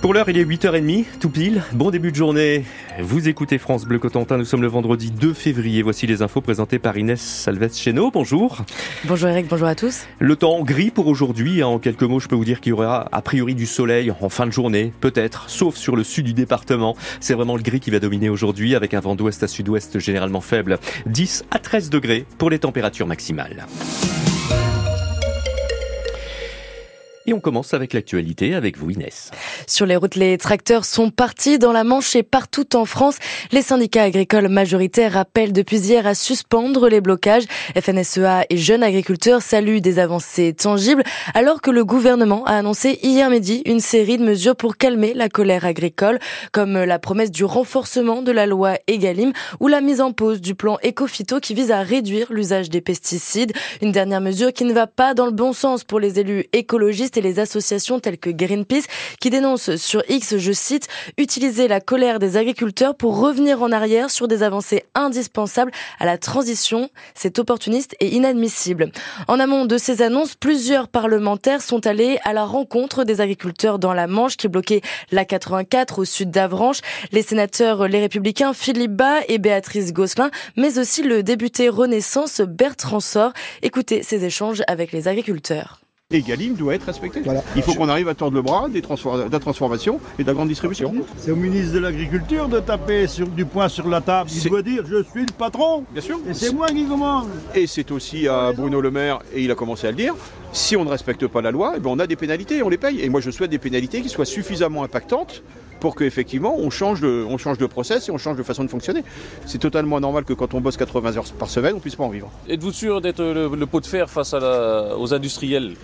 Pour l'heure, il est 8h30, tout pile. Bon début de journée. Vous écoutez France Bleu Cotentin. Nous sommes le vendredi 2 février. Voici les infos présentées par Inès Salves Cheno. Bonjour. Bonjour Eric, bonjour à tous. Le temps gris pour aujourd'hui. En quelques mots, je peux vous dire qu'il y aura a priori du soleil en fin de journée, peut-être, sauf sur le sud du département. C'est vraiment le gris qui va dominer aujourd'hui avec un vent d'ouest à sud-ouest généralement faible. 10 à 13 degrés pour les températures maximales. Et on commence avec l'actualité avec vous Inès. Sur les routes, les tracteurs sont partis dans la Manche et partout en France. Les syndicats agricoles majoritaires appellent depuis hier à suspendre les blocages. FNSEA et jeunes agriculteurs saluent des avancées tangibles alors que le gouvernement a annoncé hier midi une série de mesures pour calmer la colère agricole comme la promesse du renforcement de la loi Egalim ou la mise en pause du plan Ecofito qui vise à réduire l'usage des pesticides. Une dernière mesure qui ne va pas dans le bon sens pour les élus écologistes les associations telles que Greenpeace qui dénoncent sur X, je cite, utiliser la colère des agriculteurs pour revenir en arrière sur des avancées indispensables à la transition. C'est opportuniste et inadmissible. En amont de ces annonces, plusieurs parlementaires sont allés à la rencontre des agriculteurs dans la Manche qui bloquaient la 84 au sud d'Avranches. Les sénateurs Les Républicains Philippe Bas et Béatrice Gosselin, mais aussi le député Renaissance Bertrand Sort. Écoutez ces échanges avec les agriculteurs. Egalim doit être respecté. Il faut qu'on arrive à tordre le bras des de la transformation et de la grande distribution. C'est au ministre de l'Agriculture de taper sur, du poing sur la table. Il doit dire je suis le patron. Bien sûr. Et c'est moi qui commande. Et c'est aussi à Bruno Le Maire, et il a commencé à le dire, si on ne respecte pas la loi, eh ben, on a des pénalités et on les paye. Et moi je souhaite des pénalités qui soient suffisamment impactantes pour qu'effectivement on change, de, on process et on change de façon de fonctionner. C'est totalement normal que quand on bosse 80 heures par semaine, on puisse pas en vivre. Êtes-vous sûr d'être le, pot de fer face aux industriels?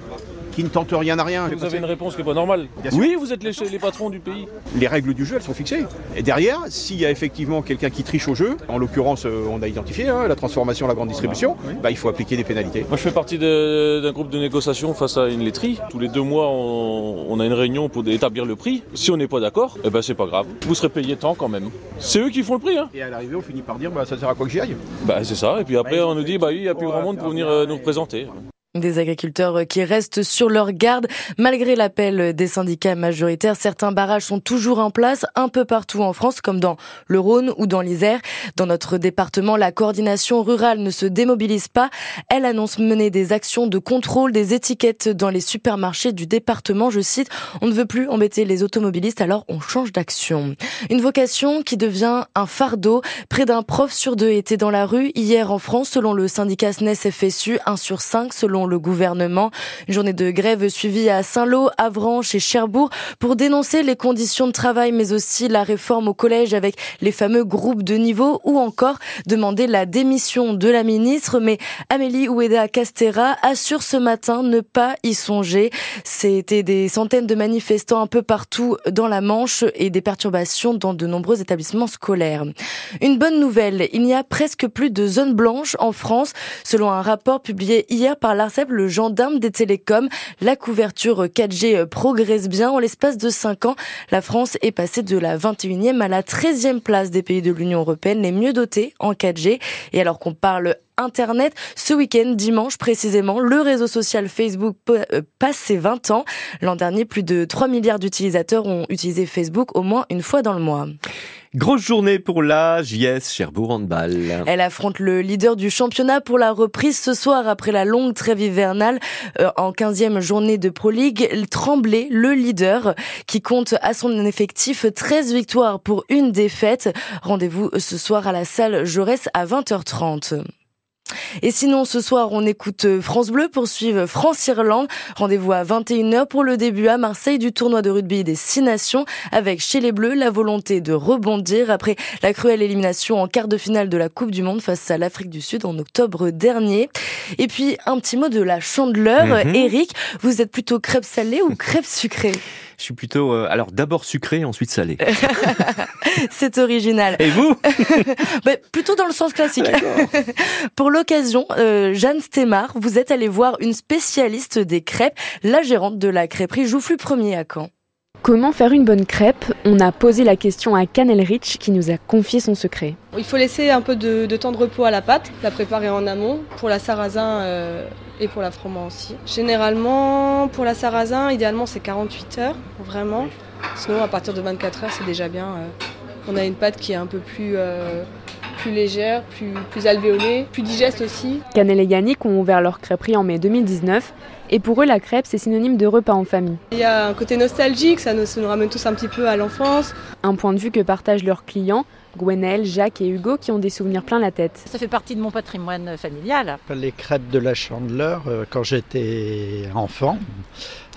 Qui ne tentent rien à rien. Vous avez une réponse qui n'est pas normale. Oui, vous êtes les, les, patrons du pays. Les règles du jeu, elles sont fixées. Et derrière, s'il y a effectivement quelqu'un qui triche au jeu, en l'occurrence, euh, on a identifié hein, la transformation, la grande distribution, bah, il faut appliquer des pénalités. Moi, je fais partie d'un groupe de négociation face à une laiterie. Tous les deux mois, on, a une réunion pour établir le prix. Si on n'est pas d'accord, eh ben, c'est pas grave. Vous serez payé tant quand même. C'est eux qui font le prix. Hein. Et à l'arrivée, on finit par dire, bah, ça sert à quoi que j'y aille? Bah, C'est ça. Et puis après, on nous dit, bah, il n'y a plus grand monde pour venir euh, nous représenter. Des agriculteurs qui restent sur leur garde. Malgré l'appel des syndicats majoritaires, certains barrages sont toujours en place un peu partout en France, comme dans le Rhône ou dans l'Isère. Dans notre département, la coordination rurale ne se démobilise pas. Elle annonce mener des actions de contrôle des étiquettes dans les supermarchés du département. Je cite, on ne veut plus embêter les automobilistes, alors on change d'action. Une vocation qui devient un fardeau. Près d'un prof sur deux était dans la rue hier en France, selon le syndicat SNES FSU, 1 sur 5 selon le gouvernement. Une journée de grève suivie à Saint-Lô, Avranches et Cherbourg pour dénoncer les conditions de travail mais aussi la réforme au collège avec les fameux groupes de niveau ou encore demander la démission de la ministre. Mais Amélie Oueda Castera assure ce matin ne pas y songer. C'était des centaines de manifestants un peu partout dans la Manche et des perturbations dans de nombreux établissements scolaires. Une bonne nouvelle, il n'y a presque plus de zones blanches en France selon un rapport publié hier par le gendarme des télécoms. La couverture 4G progresse bien. En l'espace de 5 ans, la France est passée de la 21e à la 13e place des pays de l'Union européenne les mieux dotés en 4G. Et alors qu'on parle Internet. Ce week-end, dimanche précisément, le réseau social Facebook euh, passe ses 20 ans. L'an dernier, plus de 3 milliards d'utilisateurs ont utilisé Facebook au moins une fois dans le mois. Grosse journée pour la JS Cherbourg Handball. Elle affronte le leader du championnat pour la reprise ce soir après la longue trêve hivernale euh, en 15e journée de Pro League. Tremblay, le leader, qui compte à son effectif 13 victoires pour une défaite. Rendez-vous ce soir à la salle Jaurès à 20h30. Et sinon, ce soir, on écoute euh, France Bleu pour suivre France-Irlande. Rendez-vous à 21h pour le début à Marseille du tournoi de rugby des Six Nations avec chez les Bleus la volonté de rebondir après la cruelle élimination en quart de finale de la Coupe du Monde face à l'Afrique du Sud en octobre dernier. Et puis, un petit mot de la chandeleur. Eric, vous êtes plutôt crêpe salée ou crêpe sucrée? Je suis plutôt, euh, alors d'abord sucré, ensuite salé. C'est original. Et vous bah, Plutôt dans le sens classique. Pour l'occasion, euh, Jeanne Stémar, vous êtes allée voir une spécialiste des crêpes, la gérante de la crêperie Joufflu Premier à Caen. Comment faire une bonne crêpe? On a posé la question à Canel Rich qui nous a confié son secret. Il faut laisser un peu de, temps de repos à la pâte, la préparer en amont. Pour la sarrasin, euh, et pour la froment aussi. Généralement, pour la sarrasin, idéalement c'est 48 heures, vraiment. Sinon, à partir de 24 heures, c'est déjà bien. Euh. On a une pâte qui est un peu plus, euh, plus légère, plus, plus alvéolée, plus digeste aussi. Canel et Yannick ont ouvert leur crêperie en mai 2019. Et pour eux, la crêpe, c'est synonyme de repas en famille. Il y a un côté nostalgique, ça nous, ça nous ramène tous un petit peu à l'enfance. Un point de vue que partagent leurs clients, Gwenelle, Jacques et Hugo qui ont des souvenirs plein la tête. Ça fait partie de mon patrimoine familial. Les crêpes de la Chandeleur, euh, quand j'étais enfant,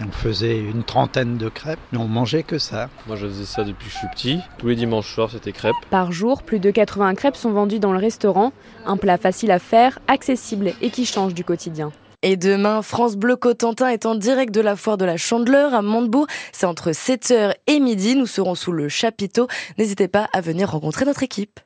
on faisait une trentaine de crêpes, mais on mangeait que ça. Moi je faisais ça depuis que je suis petit. Tous les dimanches soirs c'était crêpes. Par jour, plus de 80 crêpes sont vendues dans le restaurant. Un plat facile à faire, accessible et qui change du quotidien. Et demain, France Bleu Cotentin est en direct de la foire de la Chandeleur à Montebourg. C'est entre 7h et midi. Nous serons sous le chapiteau. N'hésitez pas à venir rencontrer notre équipe.